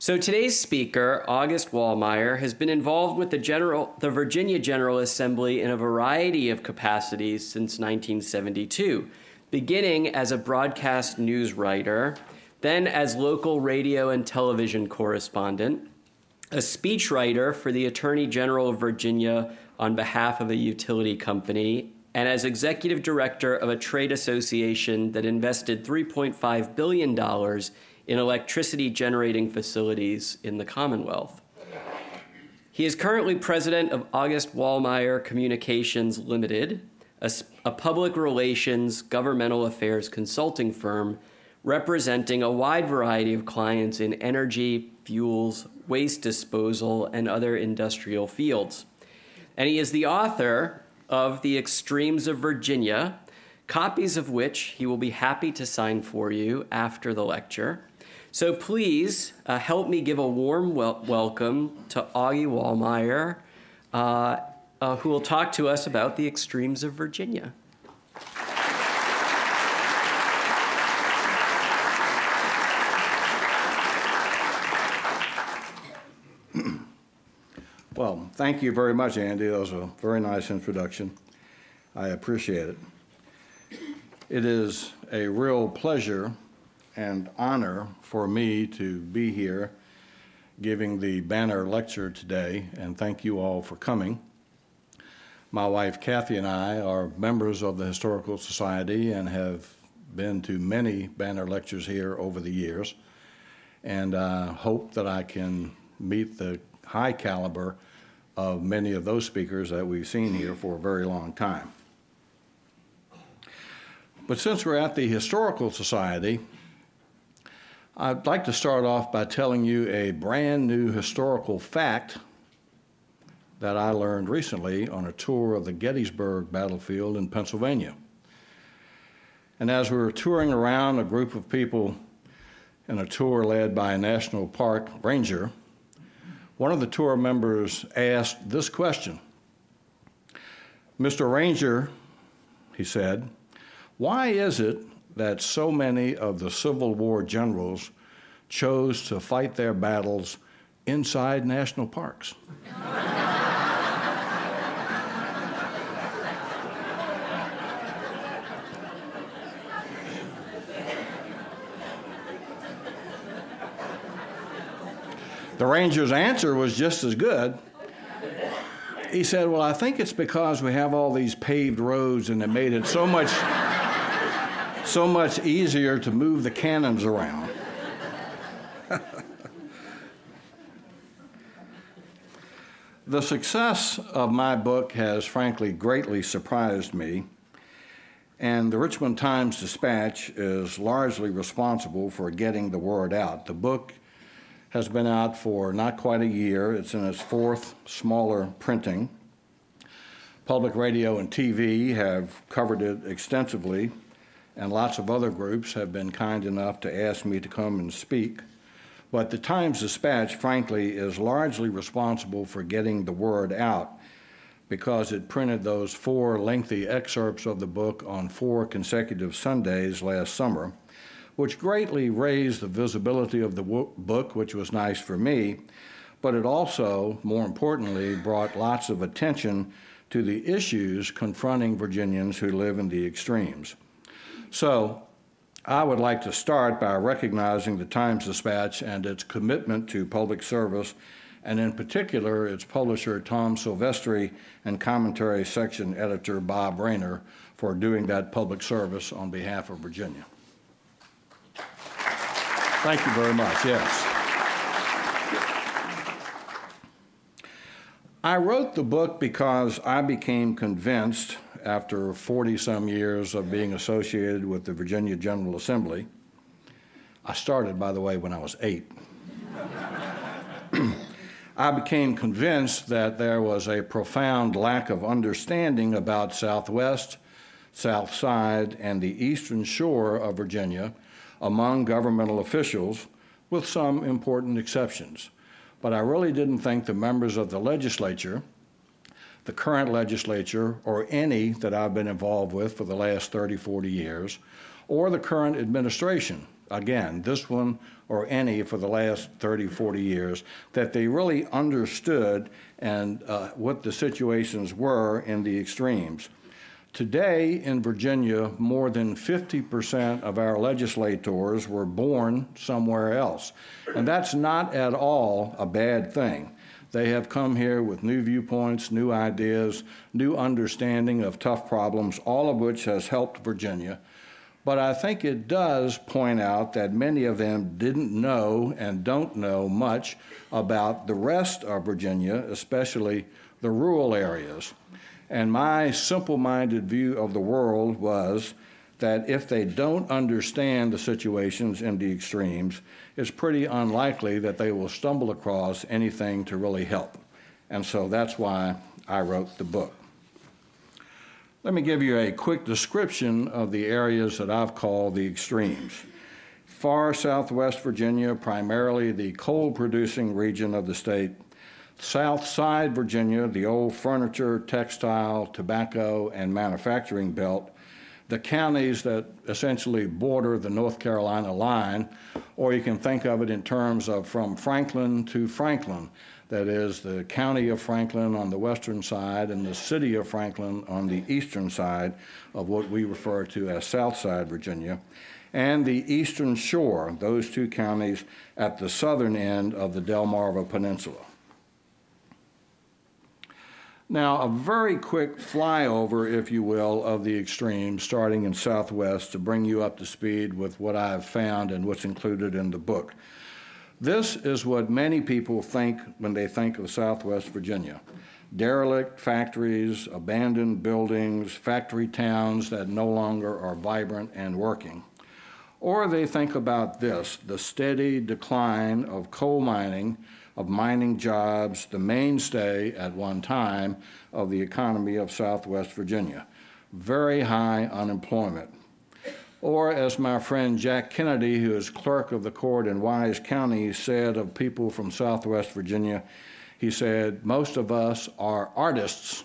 So today's speaker, August Wallmeyer, has been involved with the, General, the Virginia General Assembly in a variety of capacities since 1972, beginning as a broadcast news writer, then as local radio and television correspondent, a speechwriter for the Attorney General of Virginia on behalf of a utility company, and as executive director of a trade association that invested $3.5 billion in electricity generating facilities in the Commonwealth. He is currently president of August Wallmeyer Communications Limited, a, a, public relations governmental affairs consulting firm representing a wide variety of clients in energy, fuels, waste disposal, and other industrial fields. And he is the author of The Extremes of Virginia, copies of which he will be happy to sign for you after the lecture. So please uh, help me give a warm wel- welcome to Augie Wallmeyer, uh, uh, who will talk to us about the extremes of Virginia. Well, thank you very much, Andy. That was a very nice introduction. I appreciate it. It is a real pleasure and honor for me to be here giving the banner lecture today, and thank you all for coming. My wife Kathy and I are members of the Historical Society and have been to many banner lectures here over the years, and I hope that I can meet the high caliber of many of those speakers that we've seen here for a very long time. But since we're at the Historical Society, I'd like to start off by telling you a brand new historical fact that I learned recently on a tour of the Gettysburg battlefield in Pennsylvania. And as we were touring around, a group of people in a tour led by a national park ranger one of the tour members asked this question Mr. Ranger, he said, why is it that so many of the Civil War generals chose to fight their battles inside national parks? The ranger's answer was just as good. He said, Well, I think it's because we have all these paved roads and it made it so much so much easier to move the cannons around. the success of my book has frankly greatly surprised me, and the Richmond Times Dispatch is largely responsible for getting the word out. The book has been out for not quite a year. It's in its fourth smaller printing. Public radio and TV have covered it extensively, and lots of other groups have been kind enough to ask me to come and speak. But the Times Dispatch, frankly, is largely responsible for getting the word out because it printed those four lengthy excerpts of the book on four consecutive Sundays last summer which greatly raised the visibility of the book, which was nice for me, but it also, more importantly, brought lots of attention to the issues confronting Virginians who live in the extremes. So, I would like to start by recognizing the Times Dispatch and its commitment to public service, and in particular, its publisher Tom Silvestri and commentary section editor Bob Rayner for doing that public service on behalf of Virginia. Thank you very much, yes. I wrote the book because I became convinced after 40 some years of being associated with the Virginia General Assembly. I started, by the way, when I was eight. I became convinced that there was a profound lack of understanding about Southwest, South Side, and the eastern shore of Virginia among governmental officials, with some important exceptions. But I really didn't think the members of the legislature, the current legislature, or any that I've been involved with for the last 30, 40 years, or the current administration again, this one or any for the last 30, 40 years, that they really understood and uh, what the situations were in the extremes. Today in Virginia, more than 50% of our legislators were born somewhere else. And that's not at all a bad thing. They have come here with new viewpoints, new ideas, new understanding of tough problems, all of which has helped Virginia. But I think it does point out that many of them didn't know and don't know much about the rest of Virginia, especially the rural areas. And my simple minded view of the world was that if they don't understand the situations in the extremes, it's pretty unlikely that they will stumble across anything to really help. And so that's why I wrote the book. Let me give you a quick description of the areas that I've called the extremes. Far southwest Virginia, primarily the coal producing region of the state. South side Virginia, the old furniture, textile, tobacco, and manufacturing belt the counties that essentially border the North Carolina line, or you can think of it in terms of from Franklin to Franklin. That is the county of Franklin on the western side and the city of Franklin on the eastern side of what we refer to as Southside Virginia, and the eastern shore, those two counties at the southern end of the Delmarva Peninsula. Now, a very quick flyover, if you will, of the extremes, starting in Southwest, to bring you up to speed with what I have found and what's included in the book. This is what many people think when they think of Southwest Virginia derelict factories, abandoned buildings, factory towns that no longer are vibrant and working. Or they think about this the steady decline of coal mining of mining jobs, the mainstay at one time of the economy of Southwest Virginia. Very high unemployment. Or, as my friend Jack Kennedy, who is clerk of the court in Wise County, said of people from Southwest Virginia, he said, Most of us are artists,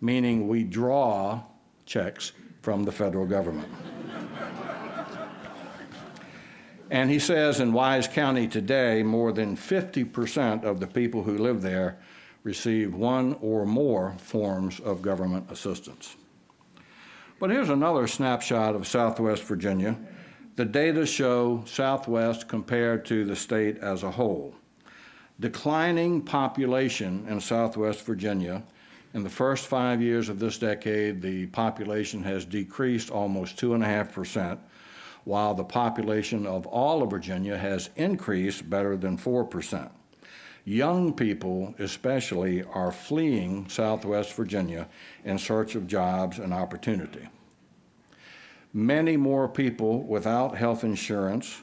meaning we draw checks from the federal government. And he says in Wise County today, more than 50% of the people who live there receive one or more forms of government assistance. But here's another snapshot of Southwest Virginia. The data show Southwest compared to the state as a whole. Declining population in Southwest Virginia. In the first five years of this decade, the population has decreased almost 2.5% while the population of all of Virginia has increased better than 4%. Young people, especially, are fleeing Southwest Virginia in search of jobs and opportunity. Many more people without health insurance,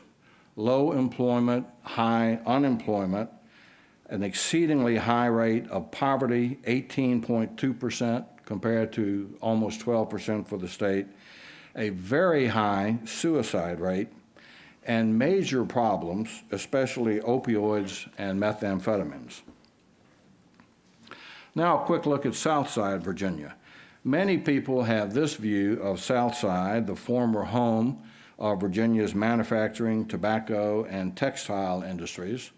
low employment, high unemployment, an exceedingly high rate of poverty, 18.2% compared to almost 12% for the state, a very high suicide rate, and major problems, especially opioids and methamphetamines. Now, a quick look at Southside Virginia. Many people have this view of Southside, the former home of Virginia's manufacturing, tobacco, and textile industries.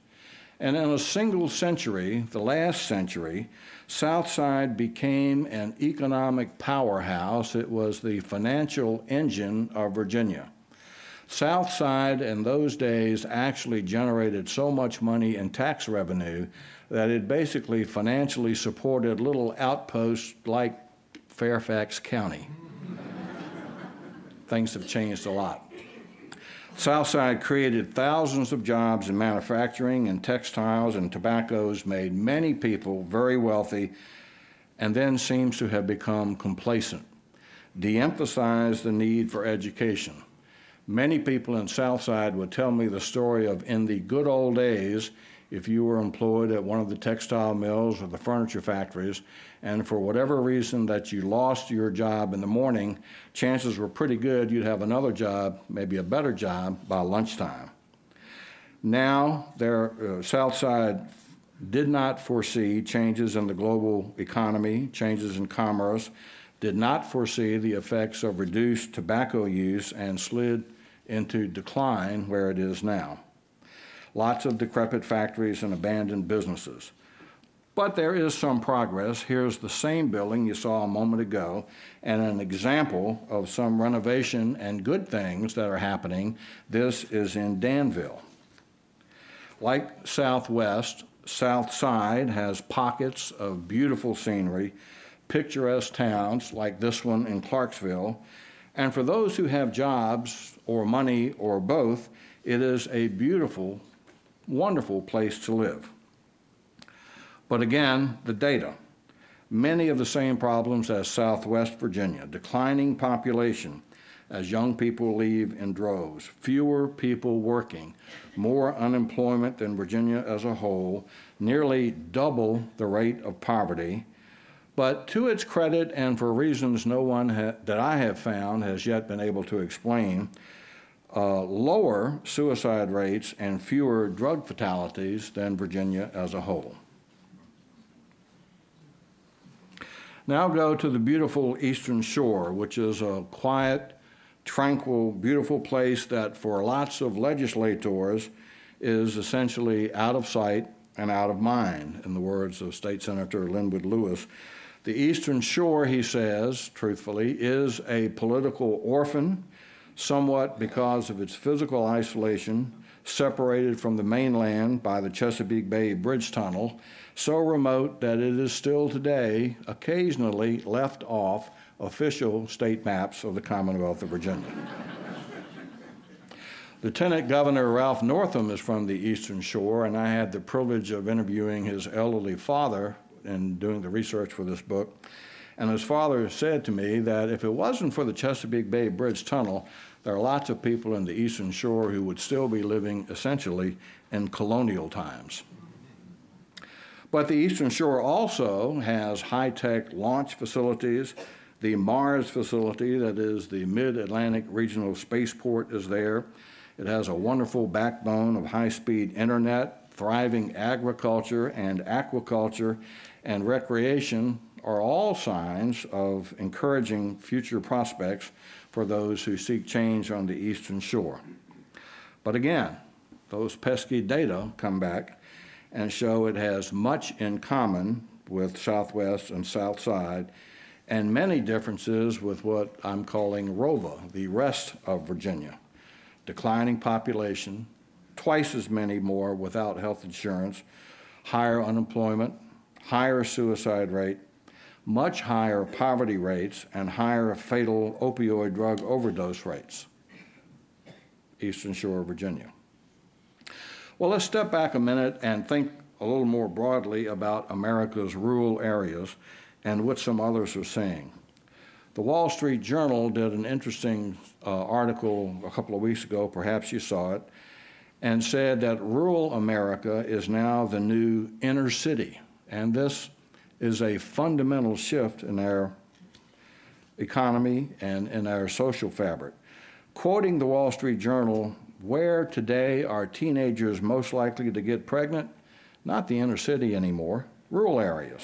And in a single century, the last century, Southside became an economic powerhouse. It was the financial engine of Virginia. Southside in those days actually generated so much money in tax revenue that it basically financially supported little outposts like Fairfax County. Things have changed a lot. Southside created thousands of jobs in manufacturing and textiles and tobaccos, made many people very wealthy, and then seems to have become complacent, de emphasized the need for education. Many people in Southside would tell me the story of in the good old days, if you were employed at one of the textile mills or the furniture factories, and for whatever reason that you lost your job in the morning, chances were pretty good you'd have another job, maybe a better job, by lunchtime. Now, their uh, Southside did not foresee changes in the global economy, changes in commerce, did not foresee the effects of reduced tobacco use, and slid into decline where it is now. Lots of decrepit factories and abandoned businesses. But there is some progress. Here's the same building you saw a moment ago, and an example of some renovation and good things that are happening. This is in Danville. Like Southwest, South Side has pockets of beautiful scenery, picturesque towns like this one in Clarksville, and for those who have jobs or money or both, it is a beautiful, wonderful place to live. But again, the data. Many of the same problems as Southwest Virginia declining population as young people leave in droves, fewer people working, more unemployment than Virginia as a whole, nearly double the rate of poverty. But to its credit, and for reasons no one ha- that I have found has yet been able to explain, uh, lower suicide rates and fewer drug fatalities than Virginia as a whole. Now go to the beautiful Eastern Shore, which is a quiet, tranquil, beautiful place that for lots of legislators is essentially out of sight and out of mind, in the words of State Senator Lynwood Lewis. The Eastern Shore, he says, truthfully, is a political orphan, somewhat because of its physical isolation, separated from the mainland by the Chesapeake Bay Bridge Tunnel so remote that it is still today occasionally left off official state maps of the Commonwealth of Virginia. Lieutenant Governor Ralph Northam is from the Eastern Shore, and I had the privilege of interviewing his elderly father in doing the research for this book. And his father said to me that if it wasn't for the Chesapeake Bay Bridge Tunnel, there are lots of people in the Eastern Shore who would still be living essentially in colonial times. But the Eastern Shore also has high tech launch facilities. The Mars facility, that is the Mid Atlantic Regional Spaceport, is there. It has a wonderful backbone of high speed internet, thriving agriculture and aquaculture, and recreation are all signs of encouraging future prospects for those who seek change on the Eastern Shore. But again, those pesky data come back and show it has much in common with Southwest and South Side and many differences with what I'm calling ROVA, the rest of Virginia. Declining population, twice as many more without health insurance, higher unemployment, higher suicide rate, much higher poverty rates, and higher fatal opioid drug overdose rates. Eastern Shore, Virginia. Well, let's step back a minute and think a little more broadly about America's rural areas and what some others are saying. The Wall Street Journal did an interesting uh, article a couple of weeks ago, perhaps you saw it, and said that rural America is now the new inner city. And this is a fundamental shift in our economy and in our social fabric. Quoting the Wall Street Journal, where today are teenagers most likely to get pregnant? Not the inner city anymore, rural areas.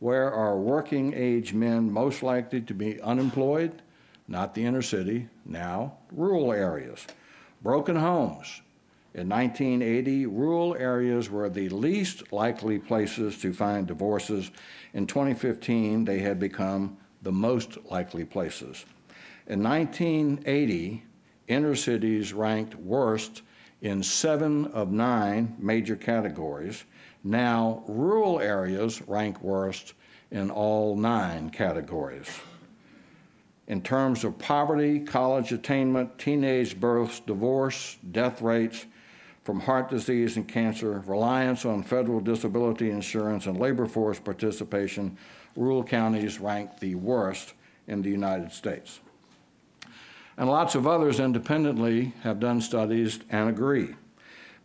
Where are working age men most likely to be unemployed? Not the inner city, now rural areas. Broken homes. In 1980, rural areas were the least likely places to find divorces. In 2015, they had become the most likely places. In 1980, inner cities ranked worst in seven of nine major categories. Now, rural areas rank worst in all nine categories. In terms of poverty, college attainment, teenage births, divorce, death rates from heart disease and cancer, reliance on federal disability insurance, and labor force participation, rural counties rank the worst in the United States. And lots of others independently have done studies and agree.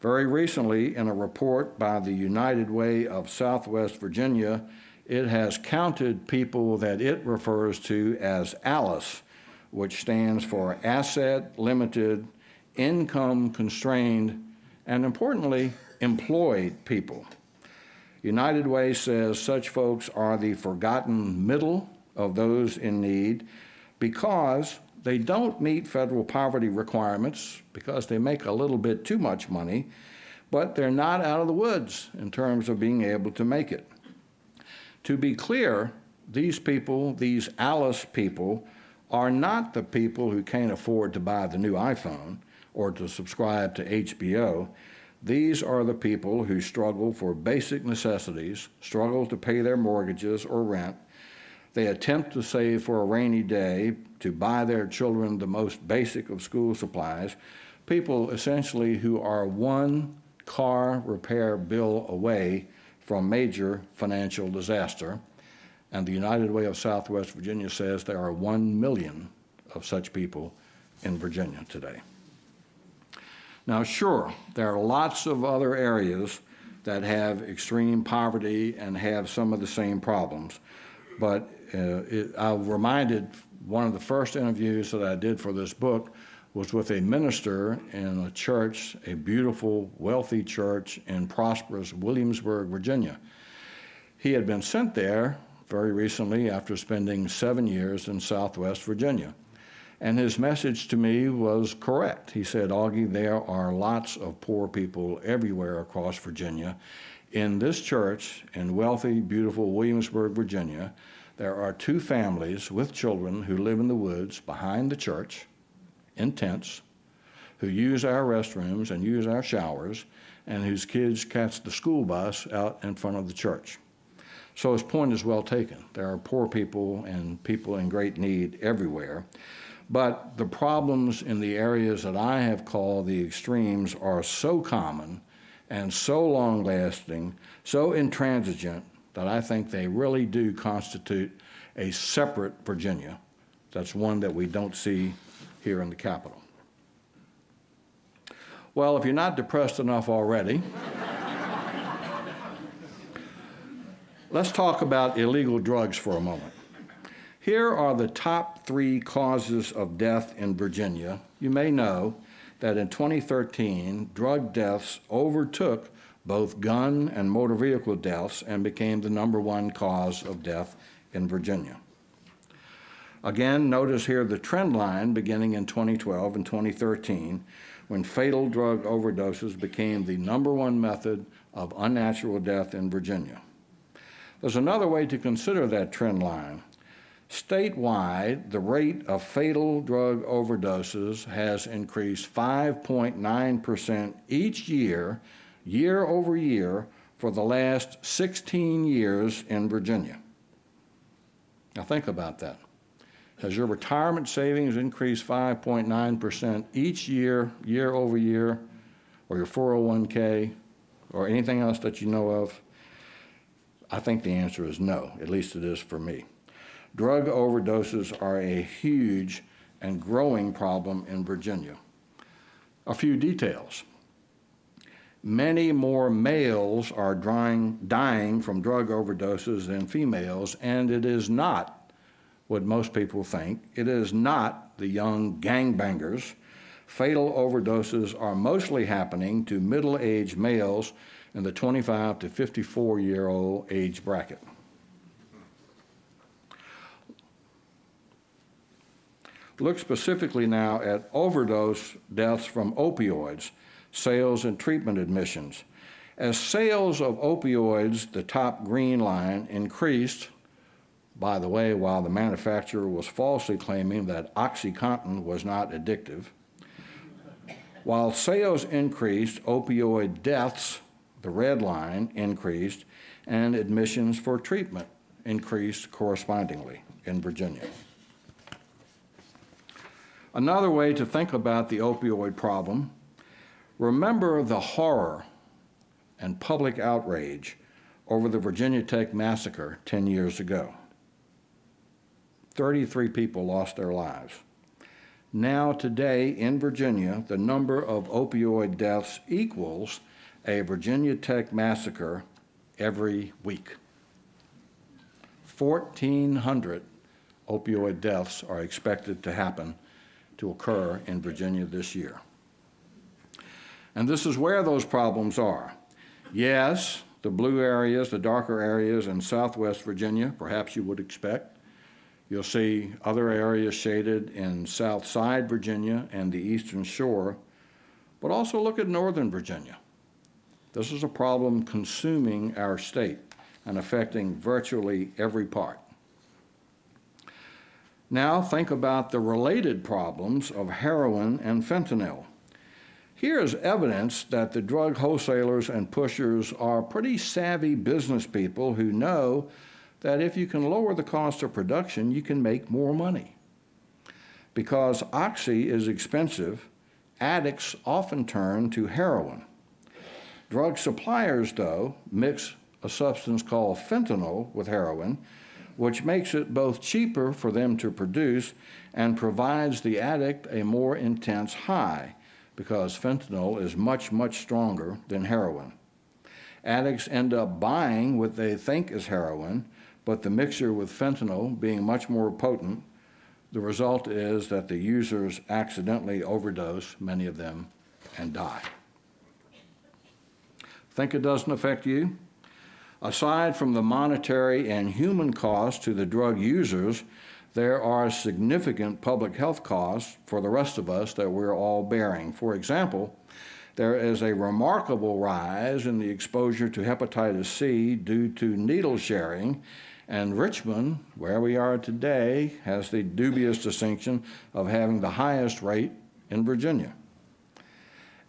Very recently, in a report by the United Way of Southwest Virginia, it has counted people that it refers to as ALICE, which stands for Asset Limited, Income Constrained, and importantly, employed people. United Way says such folks are the forgotten middle of those in need because They don't meet federal poverty requirements because they make a little bit too much money, but they're not out of the woods in terms of being able to make it. To be clear, these people, these Alice people, are not the people who can't afford to buy the new iPhone or to subscribe to HBO. These are the people who struggle for basic necessities, struggle to pay their mortgages or rent. They attempt to save for a rainy day, to buy their children the most basic of school supplies. People essentially who are one car repair bill away from major financial disaster. And the United Way of Southwest Virginia says there are 1 million of such people in Virginia today. Now, sure, there are lots of other areas that have extreme poverty and have some of the same problems. But uh, it, I reminded one of the first interviews that I did for this book was with a minister in a church, a beautiful, wealthy church in prosperous Williamsburg, Virginia. He had been sent there very recently after spending seven years in Southwest Virginia. And his message to me was correct. He said, Augie, there are lots of poor people everywhere across Virginia. In this church in wealthy, beautiful Williamsburg, Virginia, there are two families with children who live in the woods behind the church in tents, who use our restrooms and use our showers, and whose kids catch the school bus out in front of the church. So his point is well taken. There are poor people and people in great need everywhere. But the problems in the areas that I have called the extremes are so common and so long lasting, so intransigent, that I think they really do constitute a separate Virginia. That's one that we don't see here in the capital. Well, if you're not depressed enough already, Let's talk about illegal drugs for a moment. Here are the top three causes of death in Virginia. You may know that in 2013, drug deaths overtook both gun and motor vehicle deaths and became the number one cause of death in Virginia. Again, notice here the trend line beginning in 2012 and 2013 when fatal drug overdoses became the number one method of unnatural death in Virginia. There's another way to consider that trend line. Statewide, the rate of fatal drug overdoses has increased 5.9% each year, year over year, for the last 16 years in Virginia. Now, think about that. Has your retirement savings increased 5.9% each year, year over year, or your 401k, or anything else that you know of? I think the answer is no, at least it is for me. Drug overdoses are a huge and growing problem in Virginia. A few details. Many more males are dying, dying from drug overdoses than females, and it is not what most people think. It is not the young gangbangers. Fatal overdoses are mostly happening to middle aged males in the 25 to 54 year old age bracket. Look specifically now at overdose deaths from opioids, sales and treatment admissions. As sales of opioids, the top green line, increased, by the way, while the manufacturer was falsely claiming that OxyContin was not addictive, while sales increased, opioid deaths the red line increased, and admissions for treatment increased correspondingly in Virginia. Another way to think about the opioid problem remember the horror and public outrage over the Virginia Tech massacre 10 years ago. 33 people lost their lives. Now, today in Virginia, the number of opioid deaths equals a Virginia Tech massacre every week. 1,400 opioid deaths are expected to happen to occur in Virginia this year. And this is where those problems are. Yes, the blue areas, the darker areas in southwest Virginia, perhaps you would expect. You'll see other areas shaded in South Side Virginia and the Eastern Shore, but also look at Northern Virginia. This is a problem consuming our state and affecting virtually every part. Now think about the related problems of heroin and fentanyl. Here is evidence that the drug wholesalers and pushers are pretty savvy business people who know that if you can lower the cost of production, you can make more money. Because oxy is expensive, addicts often turn to heroin. Drug suppliers, though, mix a substance called fentanyl with heroin, which makes it both cheaper for them to produce and provides the addict a more intense high because fentanyl is much, much stronger than heroin. Addicts end up buying what they think is heroin, but the mixture with fentanyl being much more potent, the result is that the users accidentally overdose, many of them, and die. Think it doesn't affect you? Aside from the monetary and human cost to the drug users, there are significant public health costs for the rest of us that we're all bearing. For example, there is a remarkable rise in the exposure to hepatitis C due to needle sharing, and Richmond, where we are today, has the dubious distinction of having the highest rate in Virginia.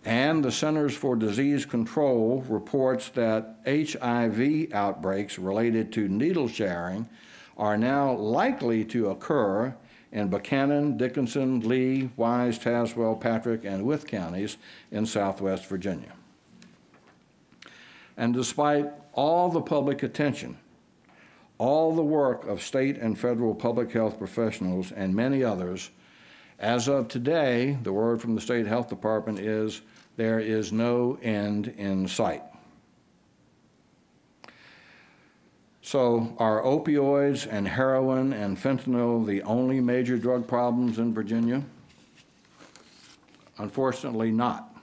And the Centers for Disease Control reports that HIV outbreaks related to needle sharing are now likely to occur in Buchanan, Dickinson, Lee, Wise, Tazewell, Patrick, and Wythe counties in southwest Virginia. And despite all the public attention, all the work of state and federal public health professionals, and many others, as of today, the word from the state health department is there is no end in sight. So, are opioids and heroin and fentanyl the only major drug problems in Virginia? Unfortunately, not.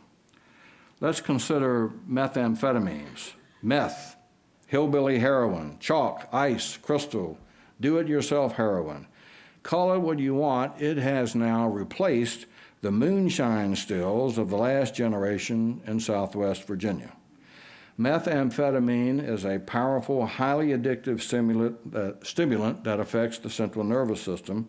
Let's consider methamphetamines, meth, hillbilly heroin, chalk, ice, crystal, do it yourself heroin. Call it what you want, it has now replaced the moonshine stills of the last generation in southwest Virginia. Methamphetamine is a powerful, highly addictive stimulant, uh, stimulant that affects the central nervous system.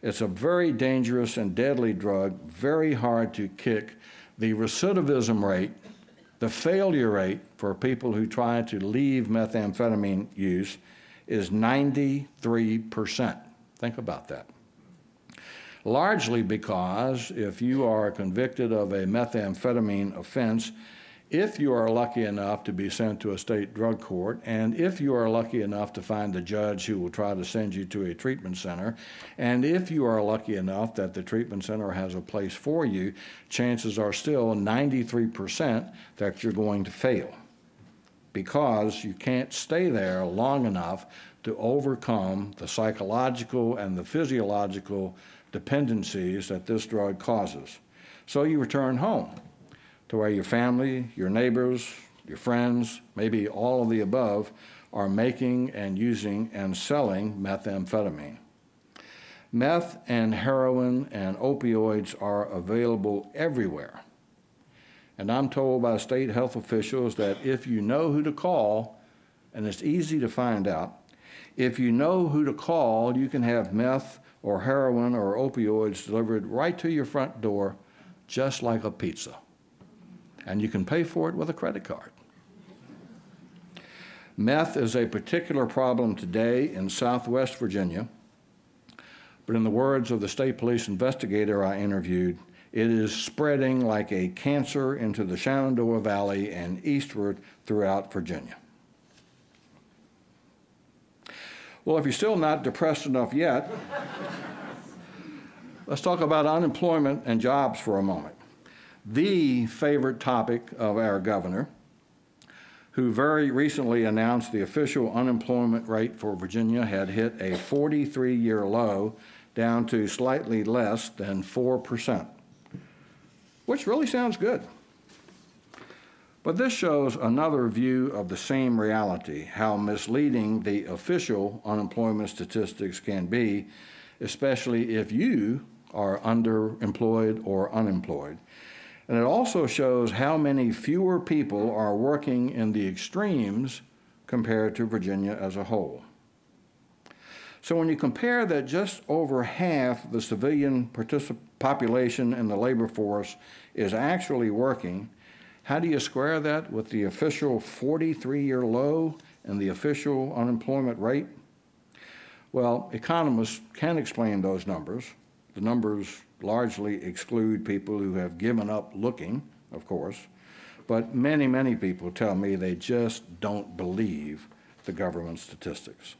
It's a very dangerous and deadly drug, very hard to kick. The recidivism rate, the failure rate for people who try to leave methamphetamine use is 93%. Think about that. Largely because if you are convicted of a methamphetamine offense, if you are lucky enough to be sent to a state drug court, and if you are lucky enough to find a judge who will try to send you to a treatment center, and if you are lucky enough that the treatment center has a place for you, chances are still 93% that you're going to fail because you can't stay there long enough to overcome the psychological and the physiological dependencies that this drug causes. So you return home to where your family, your neighbors, your friends, maybe all of the above, are making and using and selling methamphetamine. Meth and heroin and opioids are available everywhere. And I'm told by state health officials that if you know who to call, and it's easy to find out, if you know who to call, you can have meth or heroin or opioids delivered right to your front door, just like a pizza and you can pay for it with a credit card. Meth is a particular problem today in southwest Virginia, but in the words of the state police investigator I interviewed, it is spreading like a cancer into the Shenandoah Valley and eastward throughout Virginia. Well, if you're still not depressed enough yet, let's talk about unemployment and jobs for a moment the favorite topic of our governor, who very recently announced the official unemployment rate for Virginia had hit a 43 year low, down to slightly less than 4%, which really sounds good. But this shows another view of the same reality how misleading the official unemployment statistics can be, especially if you are underemployed or unemployed. And it also shows how many fewer people are working in the extremes compared to Virginia as a whole. So when you compare that just over half the civilian particip- population in the labor force is actually working, how do you square that with the official 43 year low and the official unemployment rate? Well, economists can explain those numbers. The numbers largely exclude people who have given up looking, of course, but many, many people tell me they just don't believe the government statistics.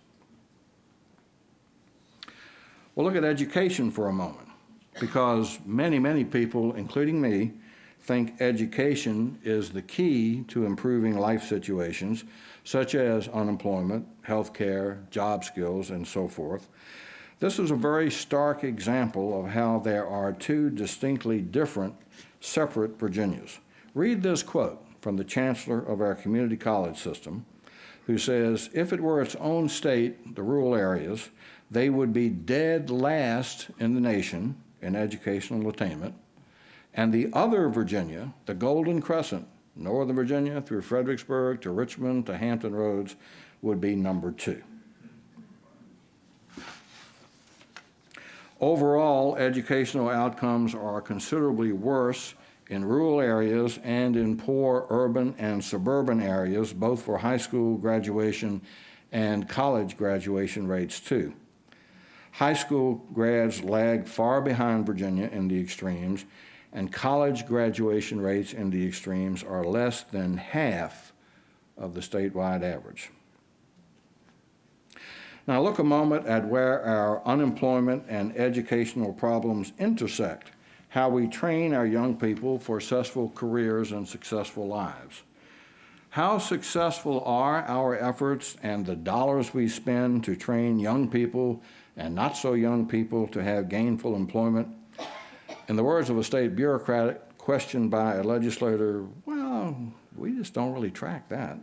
Well, look at education for a moment, because many, many people, including me, think education is the key to improving life situations, such as unemployment, health care, job skills, and so forth. This is a very stark example of how there are two distinctly different, separate Virginias. Read this quote from the chancellor of our community college system, who says if it were its own state, the rural areas, they would be dead last in the nation in educational attainment and the other Virginia, the Golden Crescent, Northern Virginia through Fredericksburg to Richmond to Hampton Roads, would be number two. Overall, educational outcomes are considerably worse in rural areas and in poor urban and suburban areas, both for high school graduation and college graduation rates, too. High school grads lag far behind Virginia in the extremes, and college graduation rates in the extremes are less than half of the statewide average. Now, look a moment at where our unemployment and educational problems intersect, how we train our young people for successful careers and successful lives. How successful are our efforts and the dollars we spend to train young people and not so young people to have gainful employment in the words of a state bureaucrat questioned by a legislator, well, we just don't really track that.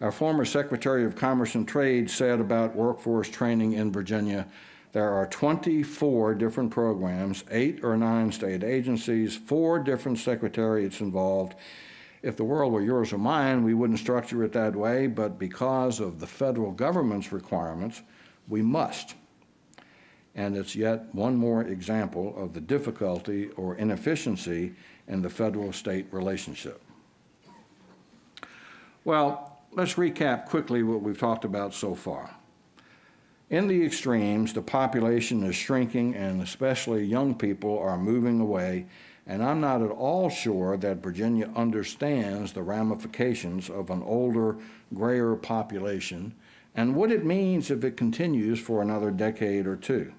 Our former Secretary of Commerce and Trade said about workforce training in Virginia there are 24 different programs, eight or nine state agencies, four different secretariats involved. If the world were yours or mine, we wouldn't structure it that way, but because of the federal government's requirements, we must and it's yet one more example of the difficulty or inefficiency in the federal state relationship. Well, let's recap quickly what we've talked about so far. In the extremes, the population is shrinking, and especially young people are moving away. And I'm not at all sure that Virginia understands the ramifications of an older, grayer population and what it means if it continues for another decade or two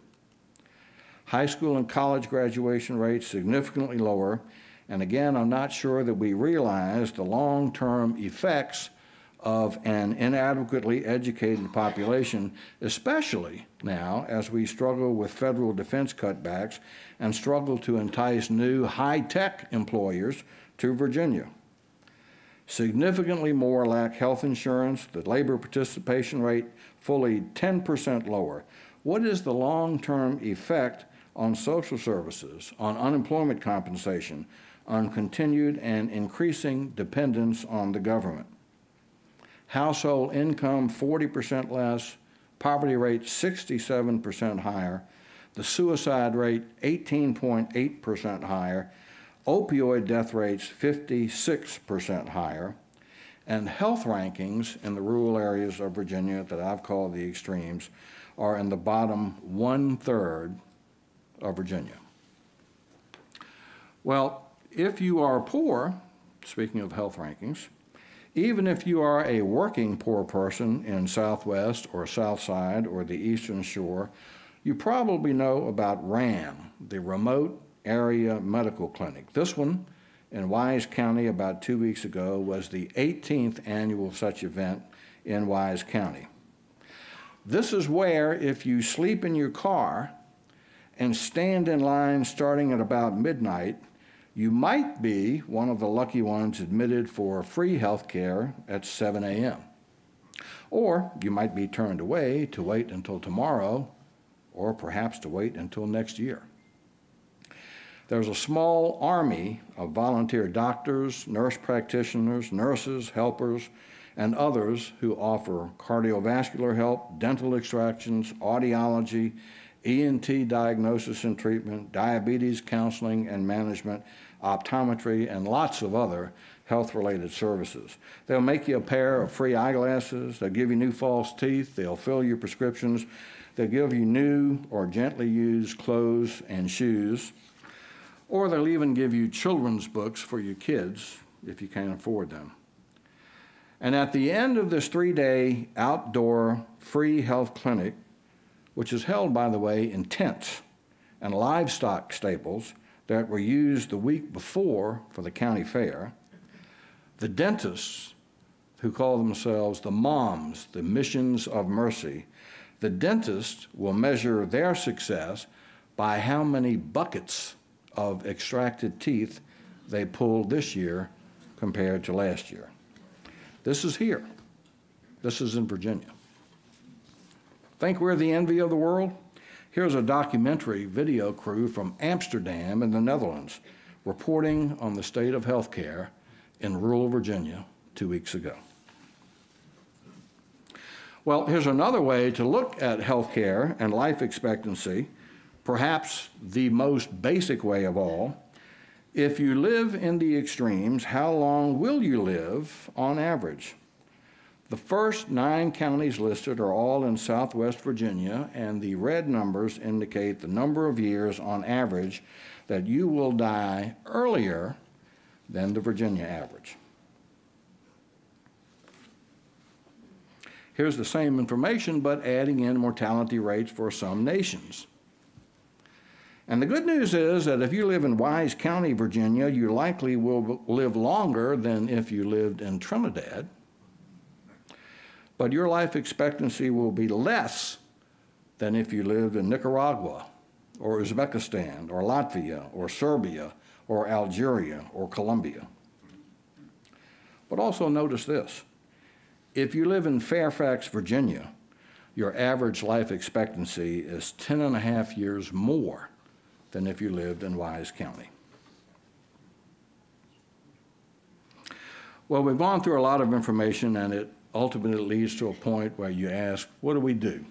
high school and college graduation rates significantly lower. And again, I'm not sure that we realize the long term effects of an inadequately educated population, especially now as we struggle with federal defense cutbacks and struggle to entice new high tech employers to Virginia. Significantly more lack health insurance, the labor participation rate fully 10% lower. What is the long term effect on social services, on unemployment compensation, on continued and increasing dependence on the government. Household income 40% less, poverty rate 67% higher, the suicide rate 18.8% higher, opioid death rates 56% higher, and health rankings in the rural areas of Virginia that I've called the extremes are in the bottom one third of Virginia. Well, if you are poor, speaking of health rankings, even if you are a working poor person in Southwest or South Side or the Eastern Shore, you probably know about RAM, the Remote Area Medical Clinic. This one in Wise County about two weeks ago was the 18th annual such event in Wise County. This is where, if you sleep in your car and stand in line starting at about midnight, you might be one of the lucky ones admitted for free health care at 7 a.m. Or you might be turned away to wait until tomorrow, or perhaps to wait until next year. There's a small army of volunteer doctors, nurse practitioners, nurses, helpers, and others who offer cardiovascular help, dental extractions, audiology, ENT diagnosis and treatment, diabetes counseling and management, optometry, and lots of other health related services. They'll make you a pair of free eyeglasses, they'll give you new false teeth, they'll fill your prescriptions, they'll give you new or gently used clothes and shoes, or they'll even give you children's books for your kids if you can't afford them. And at the end of this three day outdoor free health clinic, which is held, by the way, in tents and livestock stables that were used the week before for the county fair, the dentists, who call themselves the MOMS, the Missions of Mercy, the dentists will measure their success by how many buckets of extracted teeth they pulled this year compared to last year. This is here. This is in Virginia. Think we're the envy of the world? Here's a documentary video crew from Amsterdam in the Netherlands reporting on the state of healthcare in rural Virginia two weeks ago. Well, here's another way to look at healthcare and life expectancy, perhaps the most basic way of all. If you live in the extremes, how long will you live on average? The first nine counties listed are all in southwest Virginia, and the red numbers indicate the number of years on average that you will die earlier than the Virginia average. Here's the same information, but adding in mortality rates for some nations. And the good news is that if you live in Wise County, Virginia, you likely will live longer than if you lived in Trinidad but your life expectancy will be less than if you lived in Nicaragua or Uzbekistan or Latvia or Serbia or Algeria or Colombia. But also notice this if you live in Fairfax, Virginia, your average life expectancy is 10 and a half years more than if you lived in Wise County. Well, we've gone through a lot of information and it ultimately leads to a point where you ask, what do we do,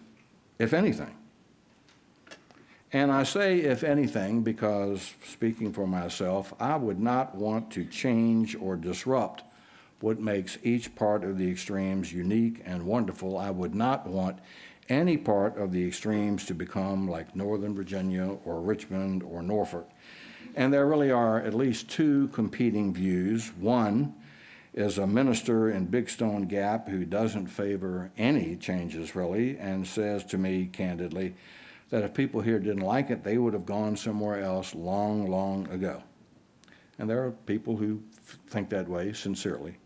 if anything? And I say, if anything, because speaking for myself, I would not want to change or disrupt what makes each part of the extremes unique and wonderful. I would not want any part of the extremes to become like Northern Virginia or Richmond or Norfolk. And there really are at least two competing views. One, is a minister in Big Stone Gap who doesn't favor any changes really and says to me candidly that if people here didn't like it, they would have gone somewhere else long, long ago. And there are people who think that way sincerely.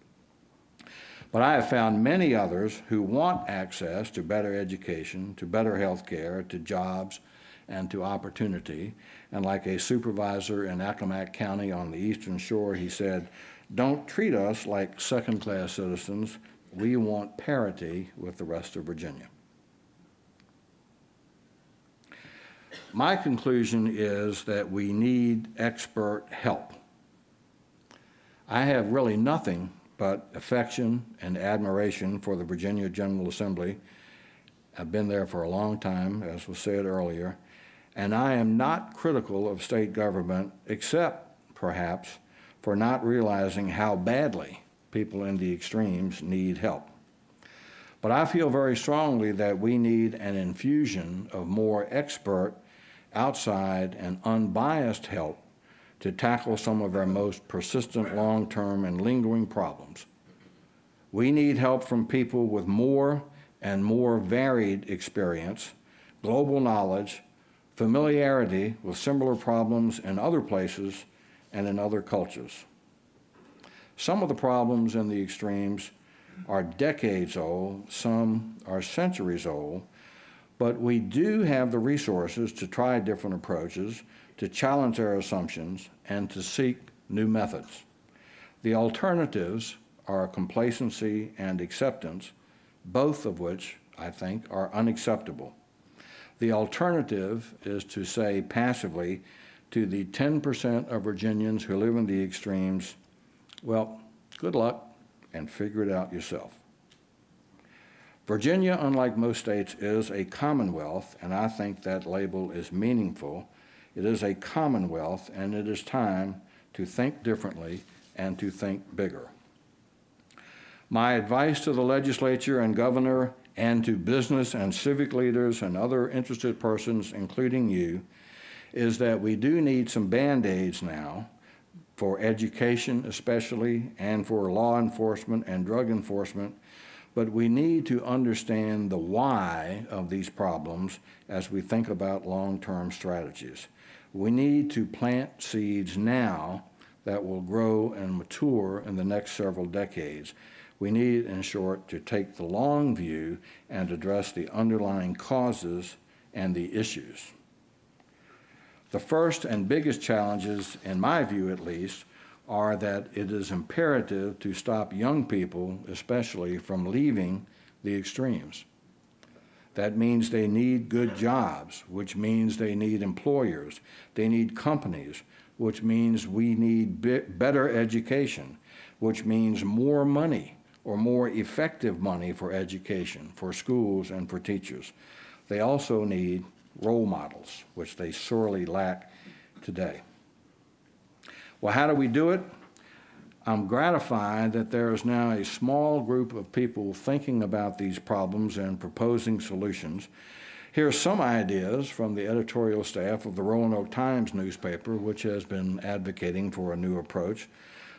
But I have found many others who want access to better education, to better health care, to jobs, and to opportunity. And like a supervisor in Accomack County on the eastern shore, he said, don't treat us like second class citizens. We want parity with the rest of Virginia. My conclusion is that we need expert help. I have really nothing but affection and admiration for the Virginia General Assembly. I've been there for a long time, as was said earlier, and I am not critical of state government, except perhaps for not realizing how badly people in the extremes need help. But I feel very strongly that we need an infusion of more expert, outside, and unbiased help to tackle some of our most persistent long term and lingering problems. We need help from people with more and more varied experience, global knowledge, familiarity with similar problems in other places, and in other cultures. Some of the problems in the extremes are decades old, some are centuries old, but we do have the resources to try different approaches, to challenge our assumptions, and to seek new methods. The alternatives are complacency and acceptance, both of which I think are unacceptable. The alternative is to say passively to the 10% of Virginians who live in the extremes, well, good luck and figure it out yourself. Virginia, unlike most states, is a commonwealth, and I think that label is meaningful. It is a commonwealth, and it is time to think differently and to think bigger. My advice to the legislature and governor and to business and civic leaders and other interested persons, including you, is that we do need some band aids now for education, especially, and for law enforcement and drug enforcement. But we need to understand the why of these problems as we think about long term strategies. We need to plant seeds now that will grow and mature in the next several decades. We need, in short, to take the long view and address the underlying causes and the issues. The first and biggest challenges, in my view at least, are that it is imperative to stop young people, especially, from leaving the extremes. That means they need good jobs, which means they need employers, they need companies, which means we need better education, which means more money or more effective money for education, for schools, and for teachers. They also need role models, which they sorely lack today. Well, how do we do it? I'm gratified that there is now a small group of people thinking about these problems and proposing solutions. Here are some ideas from the editorial staff of the Roanoke Times newspaper, which has been advocating for a new approach.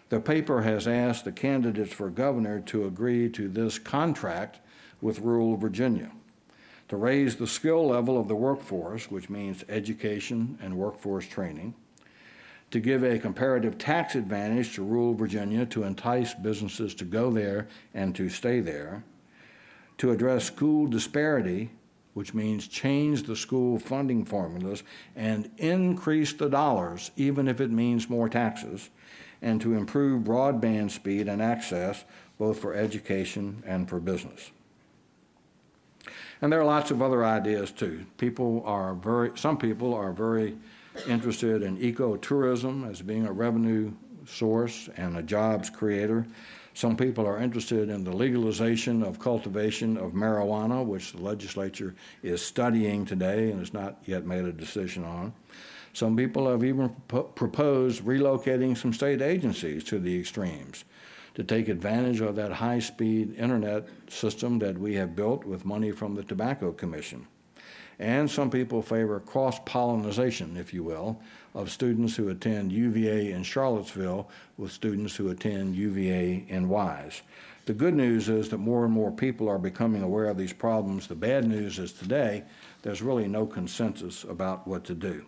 The paper has asked the candidates for governor to agree to this contract with rural Virginia to raise the skill level of the workforce, which means education and workforce training, to give a comparative tax advantage to rural Virginia to entice businesses to go there and to stay there, to address school disparity, which means change the school funding formulas and increase the dollars, even if it means more taxes, and to improve broadband speed and access both for education and for business. And there are lots of other ideas too. People are very, some people are very interested in ecotourism as being a revenue source and a jobs creator. Some people are interested in the legalization of cultivation of marijuana, which the legislature is studying today and has not yet made a decision on. Some people have even proposed relocating some state agencies to the extremes to take advantage of that high speed internet system that we have built with money from the Tobacco Commission. And some people favor cross pollination, if you will, of students who attend UVA in Charlottesville with students who attend UVA in Wise. The good news is that more and more people are becoming aware of these problems. The bad news is today there's really no consensus about what to do.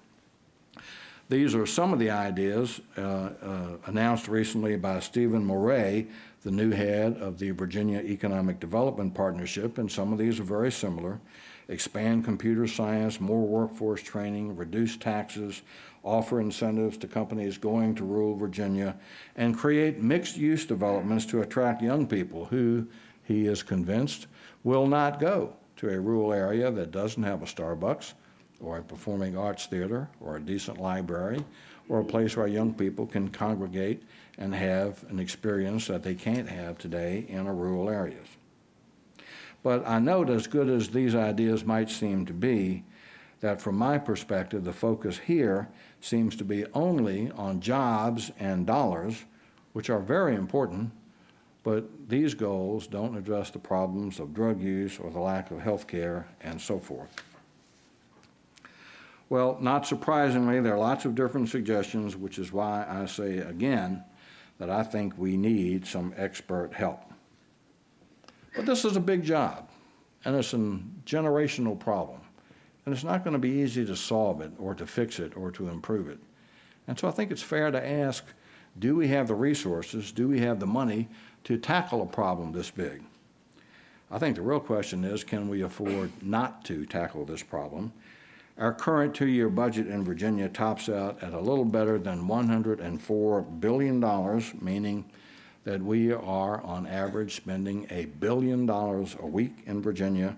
These are some of the ideas uh, uh, announced recently by Stephen Moret, the new head of the Virginia Economic Development Partnership, and some of these are very similar. Expand computer science, more workforce training, reduce taxes, offer incentives to companies going to rural Virginia, and create mixed use developments to attract young people who, he is convinced, will not go to a rural area that doesn't have a Starbucks or a performing arts theater or a decent library or a place where young people can congregate and have an experience that they can't have today in rural areas. But I note, as good as these ideas might seem to be, that from my perspective, the focus here seems to be only on jobs and dollars, which are very important, but these goals don't address the problems of drug use or the lack of health care and so forth. Well, not surprisingly, there are lots of different suggestions, which is why I say again that I think we need some expert help. But this is a big job, and it's a generational problem, and it's not going to be easy to solve it or to fix it or to improve it. And so I think it's fair to ask do we have the resources, do we have the money to tackle a problem this big? I think the real question is can we afford not to tackle this problem? Our current two year budget in Virginia tops out at a little better than $104 billion, meaning that we are on average spending a billion dollars a week in Virginia.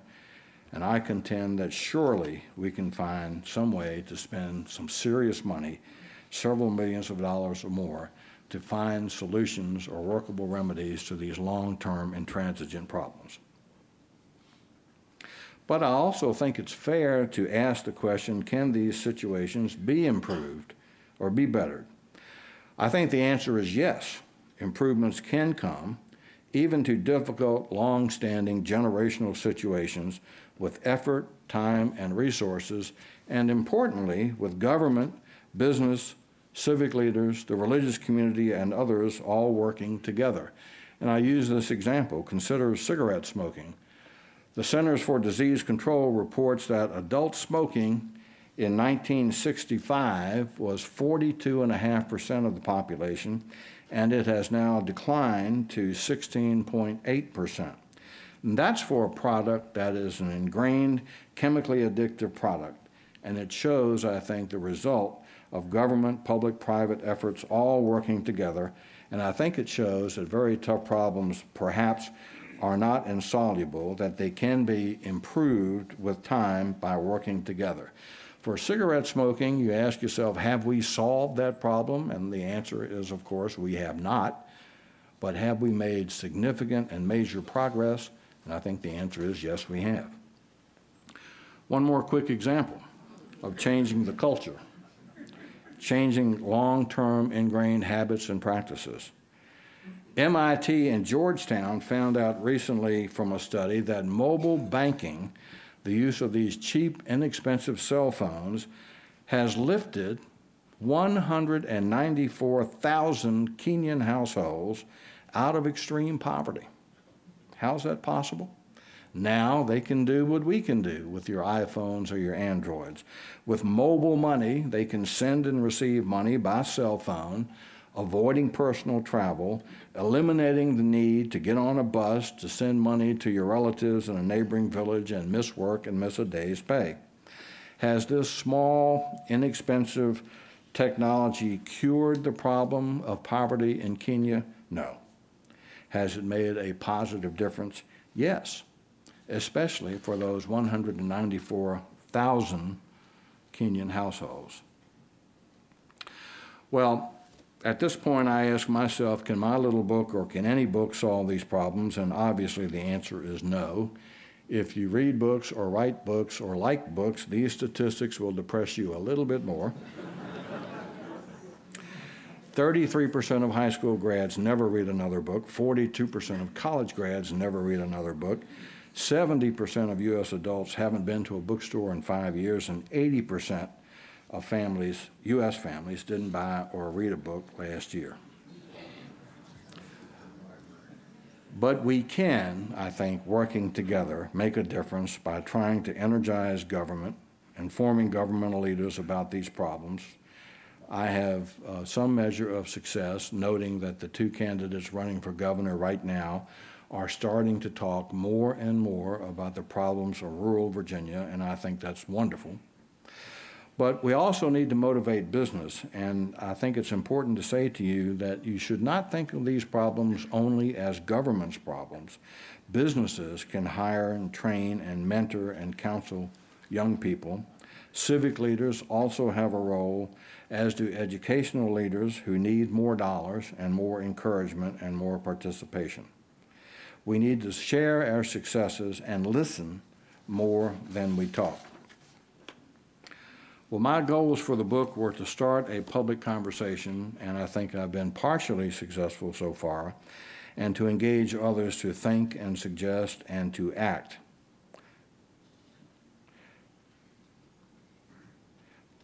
And I contend that surely we can find some way to spend some serious money, several millions of dollars or more, to find solutions or workable remedies to these long term intransigent problems. But I also think it's fair to ask the question can these situations be improved or be bettered? I think the answer is yes. Improvements can come, even to difficult, long standing generational situations, with effort, time, and resources, and importantly, with government, business, civic leaders, the religious community, and others all working together. And I use this example. Consider cigarette smoking. The Centers for Disease Control reports that adult smoking in 1965 was 42.5% of the population, and it has now declined to 16.8%. And that's for a product that is an ingrained, chemically addictive product. And it shows, I think, the result of government, public, private efforts all working together. And I think it shows that very tough problems perhaps are not insoluble, that they can be improved with time by working together. For cigarette smoking, you ask yourself, have we solved that problem? And the answer is, of course, we have not. But have we made significant and major progress? And I think the answer is yes, we have. One more quick example of changing the culture, changing long term ingrained habits and practices. MIT and Georgetown found out recently from a study that mobile banking, the use of these cheap, inexpensive cell phones, has lifted 194,000 Kenyan households out of extreme poverty. How's that possible? Now they can do what we can do with your iPhones or your Androids. With mobile money, they can send and receive money by cell phone avoiding personal travel, eliminating the need to get on a bus to send money to your relatives in a neighboring village and miss work and miss a day's pay. Has this small, inexpensive technology cured the problem of poverty in Kenya? No. Has it made a positive difference? Yes, especially for those 194,000 Kenyan households. Well, at this point, I ask myself, can my little book or can any book solve these problems? And obviously, the answer is no. If you read books or write books or like books, these statistics will depress you a little bit more. 33% of high school grads never read another book. 42% of college grads never read another book. 70% of U.S. adults haven't been to a bookstore in five years, and 80% of families, U.S. families, didn't buy or read a book last year. But we can, I think, working together, make a difference by trying to energize government, informing governmental leaders about these problems. I have uh, some measure of success, noting that the two candidates running for governor right now are starting to talk more and more about the problems of rural Virginia, and I think that's wonderful. But we also need to motivate business, and I think it's important to say to you that you should not think of these problems only as government's problems. Businesses can hire and train and mentor and counsel young people. Civic leaders also have a role, as do educational leaders who need more dollars and more encouragement and more participation. We need to share our successes and listen more than we talk. Well, my goals for the book were to start a public conversation, and I think I've been partially successful so far, and to engage others to think and suggest and to act.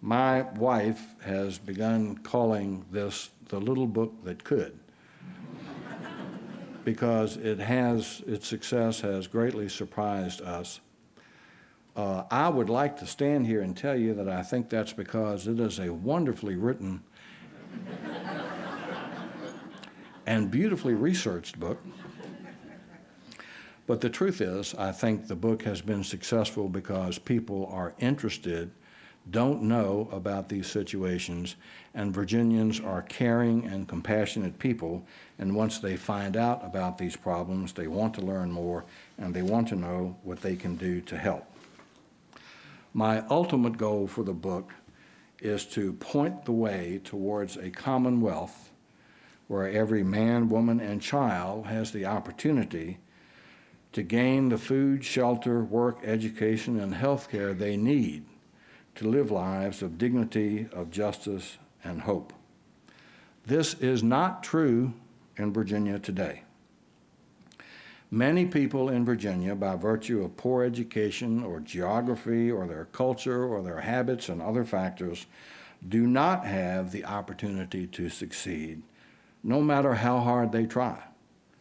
My wife has begun calling this the little book that could because it has its success has greatly surprised us uh, I would like to stand here and tell you that I think that's because it is a wonderfully written and beautifully researched book. But the truth is, I think the book has been successful because people are interested don't know about these situations, and Virginians are caring and compassionate people, and once they find out about these problems, they want to learn more and they want to know what they can do to help. My ultimate goal for the book is to point the way towards a commonwealth where every man, woman, and child has the opportunity to gain the food, shelter, work, education, and health care they need to live lives of dignity, of justice, and hope. This is not true in Virginia today. Many people in Virginia, by virtue of poor education or geography or their culture or their habits and other factors, do not have the opportunity to succeed, no matter how hard they try,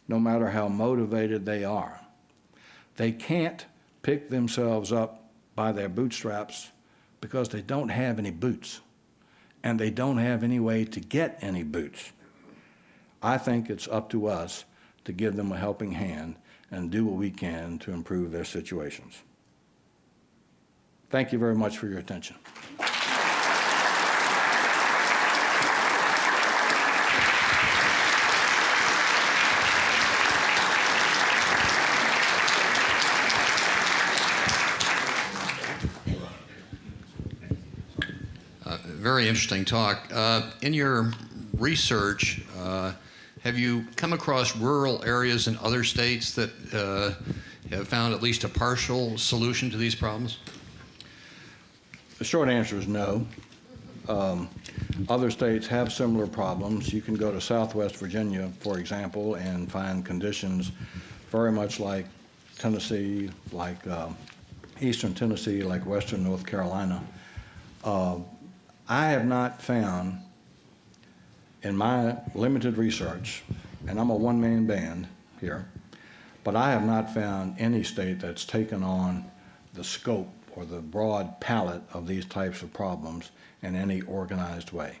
no matter how motivated they are. They can't pick themselves up by their bootstraps because they don't have any boots and they don't have any way to get any boots. I think it's up to us to give them a helping hand and do what we can to improve their situations. Thank you very much for your attention. Uh, very interesting talk. Uh, in your research, uh, have you come across rural areas in other states that uh, have found at least a partial solution to these problems? The short answer is no. Um, other states have similar problems. You can go to Southwest Virginia, for example, and find conditions very much like Tennessee, like uh, Eastern Tennessee, like Western North Carolina. Uh, I have not found in my limited research, and I'm a one man band here, but I have not found any state that's taken on the scope or the broad palette of these types of problems in any organized way.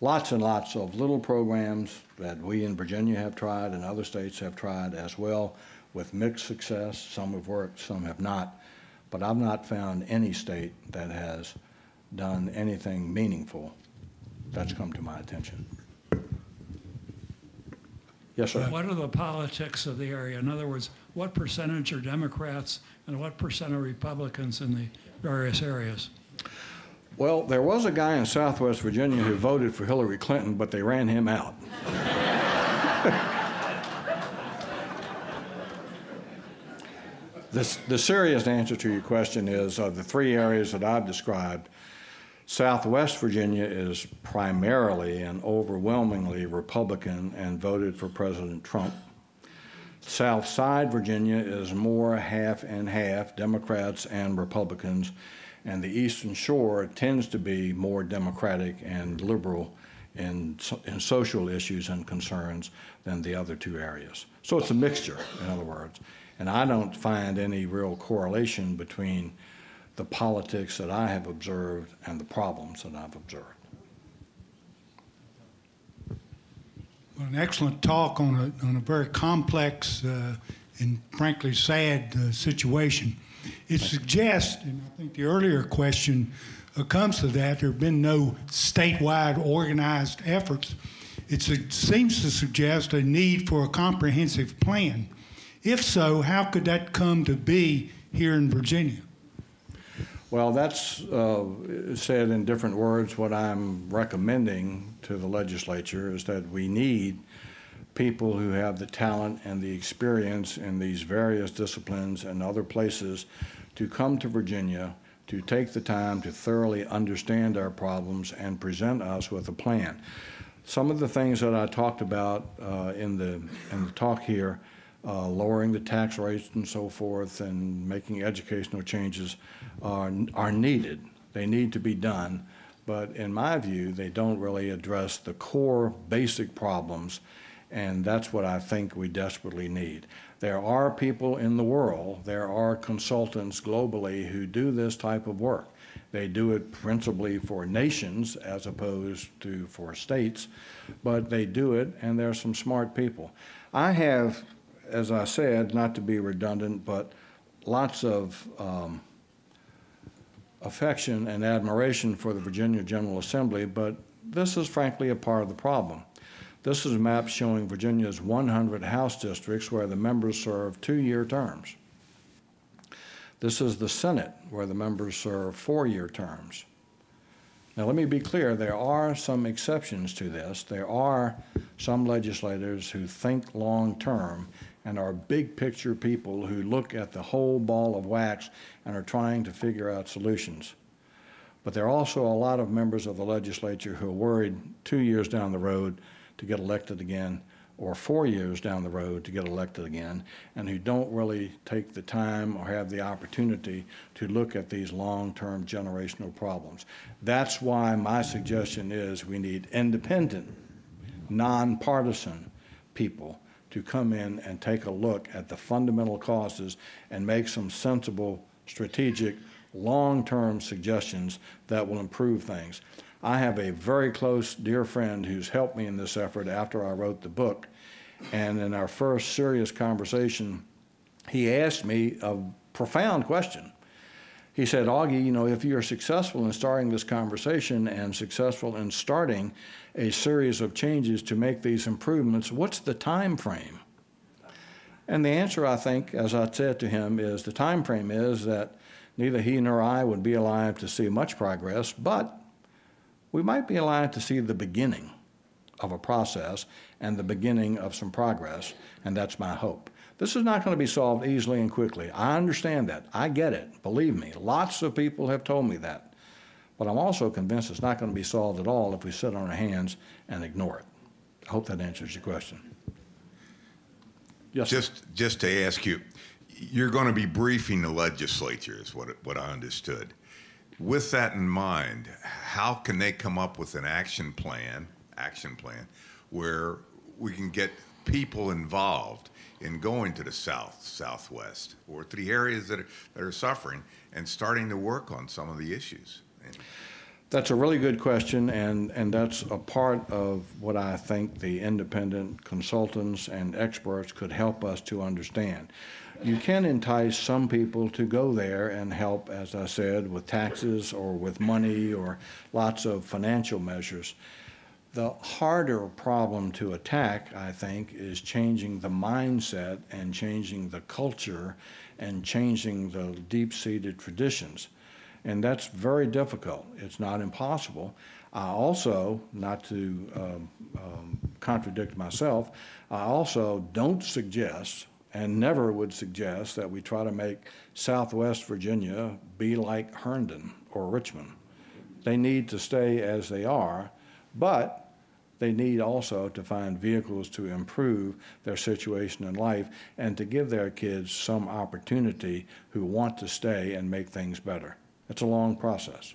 Lots and lots of little programs that we in Virginia have tried and other states have tried as well with mixed success. Some have worked, some have not. But I've not found any state that has done anything meaningful that's come to my attention. Yes, sir. What are the politics of the area? In other words, what percentage are Democrats and what percent are Republicans in the various areas? Well, there was a guy in Southwest Virginia who voted for Hillary Clinton, but they ran him out. the, the serious answer to your question is of the three areas that I've described, Southwest Virginia is primarily and overwhelmingly Republican and voted for President Trump. South Side Virginia is more half and half, Democrats and Republicans, and the Eastern Shore tends to be more Democratic and liberal in, in social issues and concerns than the other two areas. So it's a mixture, in other words. And I don't find any real correlation between the politics that I have observed and the problems that I've observed. Well, an excellent talk on a, on a very complex uh, and frankly sad uh, situation. It suggests, and I think the earlier question uh, comes to that, there have been no statewide organized efforts. It su- seems to suggest a need for a comprehensive plan. If so, how could that come to be here in Virginia? Well, that's uh, said in different words. What I'm recommending to the legislature is that we need people who have the talent and the experience in these various disciplines and other places to come to Virginia to take the time to thoroughly understand our problems and present us with a plan. Some of the things that I talked about uh, in the in the talk here, uh, lowering the tax rates and so forth, and making educational changes, are are needed. They need to be done, but in my view, they don't really address the core basic problems, and that's what I think we desperately need. There are people in the world, there are consultants globally who do this type of work. They do it principally for nations as opposed to for states, but they do it, and there are some smart people. I have, as I said, not to be redundant, but lots of um, affection and admiration for the Virginia General Assembly, but this is frankly a part of the problem. This is a map showing Virginia's 100 House districts where the members serve two year terms. This is the Senate where the members serve four year terms. Now, let me be clear there are some exceptions to this. There are some legislators who think long term and are big picture people who look at the whole ball of wax and are trying to figure out solutions. But there are also a lot of members of the legislature who are worried two years down the road to get elected again or four years down the road to get elected again, and who don't really take the time or have the opportunity to look at these long term generational problems. That's why my suggestion is we need independent, nonpartisan people to come in and take a look at the fundamental causes and make some sensible, strategic, long term suggestions that will improve things. I have a very close, dear friend who's helped me in this effort after I wrote the book. And in our first serious conversation, he asked me a profound question. He said, Augie, you know, if you're successful in starting this conversation and successful in starting a series of changes to make these improvements, what's the time frame? And the answer, I think, as I said to him, is the time frame is that neither he nor I would be alive to see much progress, but we might be alive to see the beginning of a process and the beginning of some progress, and that's my hope. This is not going to be solved easily and quickly. I understand that. I get it. Believe me, lots of people have told me that. But I'm also convinced it's not going to be solved at all if we sit on our hands and ignore it. I hope that answers your question. Yes. Just, just to ask you, you're going to be briefing the legislature, is what, what I understood. With that in mind, how can they come up with an action plan, action plan, where we can get people involved in going to the south, southwest, or to the areas that are, that are suffering and starting to work on some of the issues? That's a really good question, and, and that's a part of what I think the independent consultants and experts could help us to understand. You can entice some people to go there and help, as I said, with taxes or with money or lots of financial measures. The harder problem to attack, I think, is changing the mindset and changing the culture and changing the deep seated traditions. And that's very difficult. It's not impossible. I also, not to um, um, contradict myself, I also don't suggest and never would suggest that we try to make Southwest Virginia be like Herndon or Richmond. They need to stay as they are, but they need also to find vehicles to improve their situation in life and to give their kids some opportunity who want to stay and make things better. It's a long process.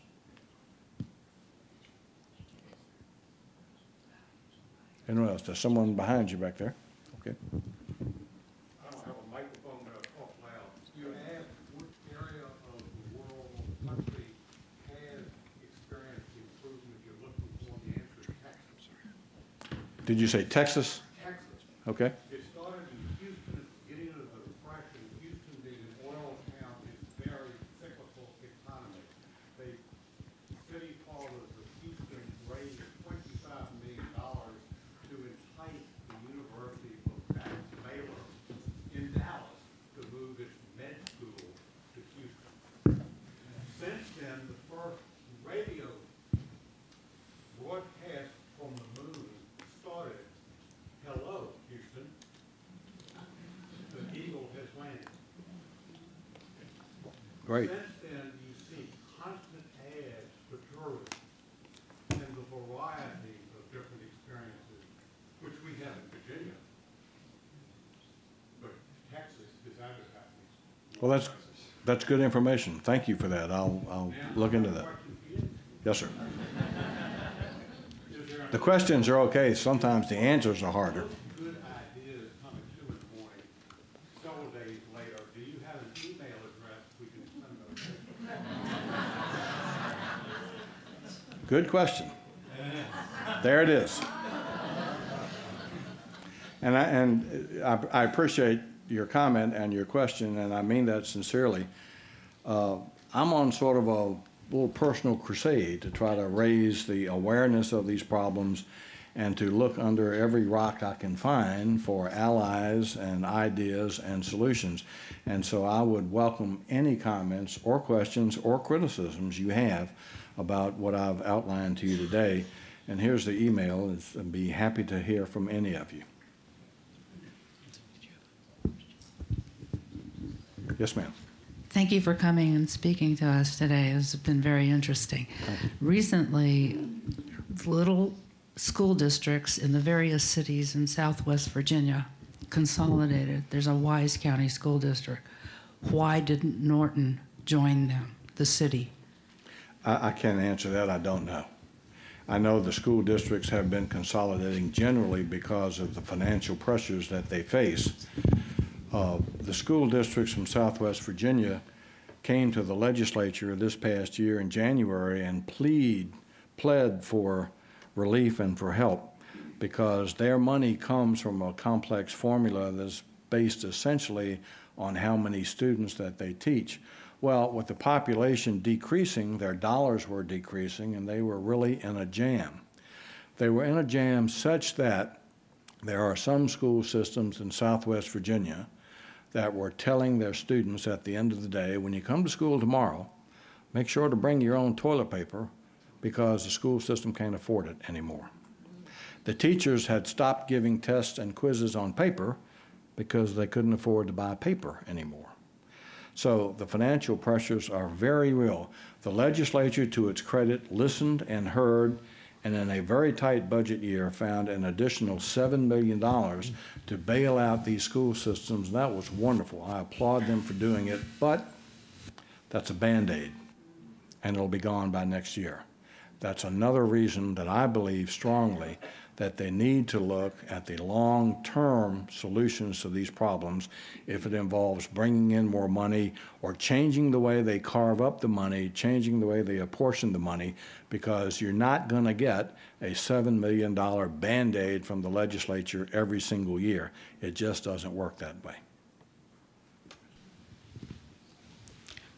Anyone else? There's someone behind you back there. Okay. I don't have a microphone, but I'll talk loud. You asked which area of the world or country has experienced the improvement you're looking for, the answer is Texas. Did you say Texas? Texas. Okay. It started in Houston at the beginning of the Depression. Houston being an oil town, it's a very cyclical economy. They, city fathers of Houston raised twenty-five million dollars to entice the University of Max Baylor in Dallas to move its med school to Houston. Since then, the first radio broadcast from the moon started, hello, Houston. The eagle has landed. Great. Since then, you see constant ads for tourism and the variety of different experiences, which we have in Virginia. But Texas is advertising. Well, that's, that's good information. Thank you for that. I'll, I'll look into that. Question you. Yes, sir. Is there The questions are okay. Sometimes the answers are harder. good ideas coming to in the morning, several days later, do you have an email address we can send those? Good question. There it is. And I, and I, I appreciate your comment and your question, and I mean that sincerely. Uh, I'm on sort of a little personal crusade to try to raise the awareness of these problems and to look under every rock I can find for allies and ideas and solutions. And so I would welcome any comments or questions or criticisms you have about what I've outlined to you today. And here's the email. It's, I'd be happy to hear from any of you. Yes, ma'am. Thank you for coming and speaking to us today. It's been very interesting. Recently, little school districts in the various cities in Southwest Virginia consolidated. There's a Wise County School District. Why didn't Norton join them, the city? I, I can't answer that. I don't know. I know the school districts have been consolidating generally because of the financial pressures that they face. Uh, the school districts from Southwest Virginia came to the legislature this past year in January and plead, pled for relief and for help because their money comes from a complex formula that's based essentially on how many students that they teach. Well, with the population decreasing, their dollars were decreasing, and they were really in a jam. They were in a jam such that there are some school systems in Southwest Virginia that were telling their students at the end of the day, when you come to school tomorrow, make sure to bring your own toilet paper because the school system can't afford it anymore. The teachers had stopped giving tests and quizzes on paper because they couldn't afford to buy paper anymore. So the financial pressures are very real. The legislature, to its credit, listened and heard, and in a very tight budget year, found an additional $7 million to bail out these school systems. That was wonderful. I applaud them for doing it, but that's a Band Aid, and it'll be gone by next year. That's another reason that I believe strongly that they need to look at the long-term solutions to these problems if it involves bringing in more money or changing the way they carve up the money, changing the way they apportion the money, because you're not going to get a $7 million Band-Aid from the legislature every single year. It just doesn't work that way.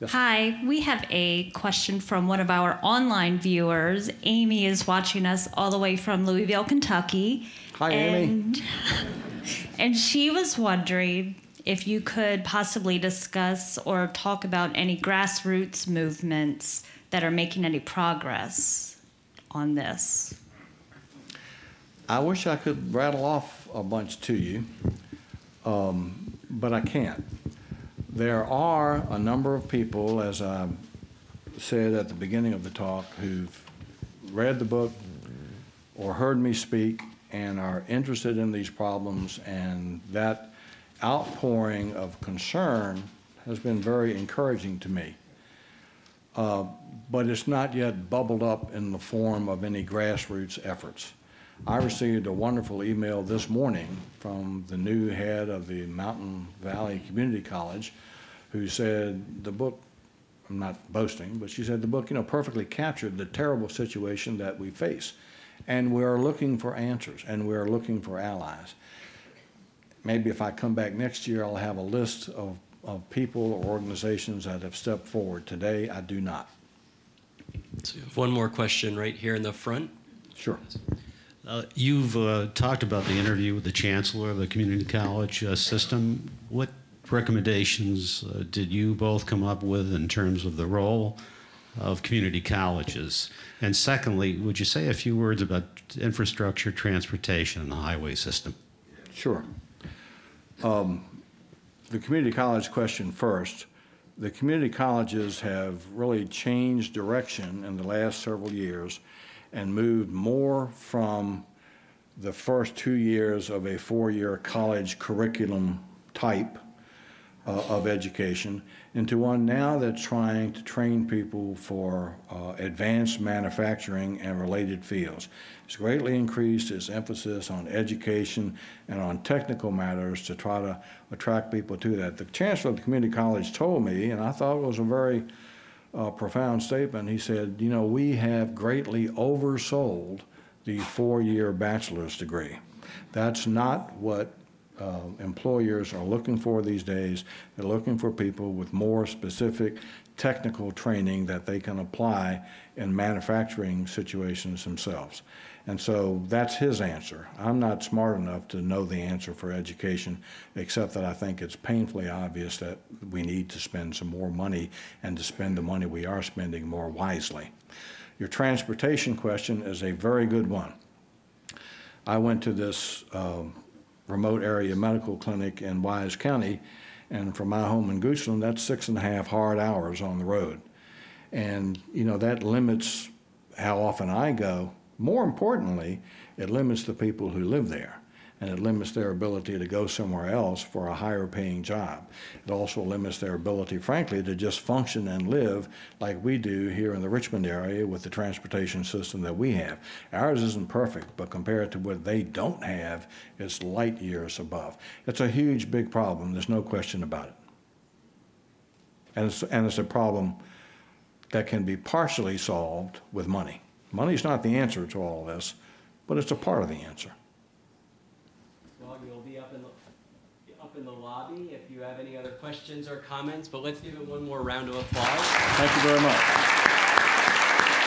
Yes. Hi, we have a question from one of our online viewers. Amy is watching us all the way from Louisville, Kentucky. Hi, Amy. and, And she was wondering if you could possibly discuss or talk about any grassroots movements that are making any progress on this. I wish I could rattle off a bunch to you, um, but I can't. There are a number of people, as I said at the beginning of the talk, who've read the book or heard me speak and are interested in these problems, and that outpouring of concern has been very encouraging to me. Uh, but it's not yet bubbled up in the form of any grassroots efforts. I received a wonderful email this morning from the new head of the Mountain Valley Community College who said the book, I'm not boasting, but she said the book, you know, perfectly captured the terrible situation that we face. And we are looking for answers and we are looking for allies. Maybe if I come back next year, I'll have a list of, of people or organizations that have stepped forward. Today, I do not. So one more question right here in the front. Sure. Uh, you've uh, talked about the interview with the chancellor of the community college uh, system. What recommendations uh, did you both come up with in terms of the role of community colleges? And secondly, would you say a few words about infrastructure, transportation, and the highway system? Sure. Um, the community college question first. The community colleges have really changed direction in the last several years and moved more from the first two years of a four year college curriculum type uh, of education into one now that's trying to train people for uh, advanced manufacturing and related fields. It's greatly increased its emphasis on education and on technical matters to try to attract people to that. The chancellor of the community college told me, and I thought it was a very uh, profound statement. He said, You know, we have greatly oversold the four year bachelor's degree. That's not what uh, employers are looking for these days. They're looking for people with more specific technical training that they can apply in manufacturing situations themselves. And so that's his answer. I'm not smart enough to know the answer for education, except that I think it's painfully obvious that we need to spend some more money and to spend the money we are spending more wisely. Your transportation question is a very good one. I went to this um, remote area medical clinic in Wise County, and from my home in Goochland, that's six and a half hard hours on the road. And, you know, that limits how often I go. More importantly, it limits the people who live there and it limits their ability to go somewhere else for a higher paying job. It also limits their ability, frankly, to just function and live like we do here in the Richmond area with the transportation system that we have. Ours isn't perfect, but compared to what they don't have, it's light years above. It's a huge, big problem. There's no question about it. And it's, and it's a problem that can be partially solved with money. Money's not the answer to all of this, but it's a part of the answer. Well, you'll be up in the, up in the lobby if you have any other questions or comments, but let's give it one more round of applause. Thank you very much.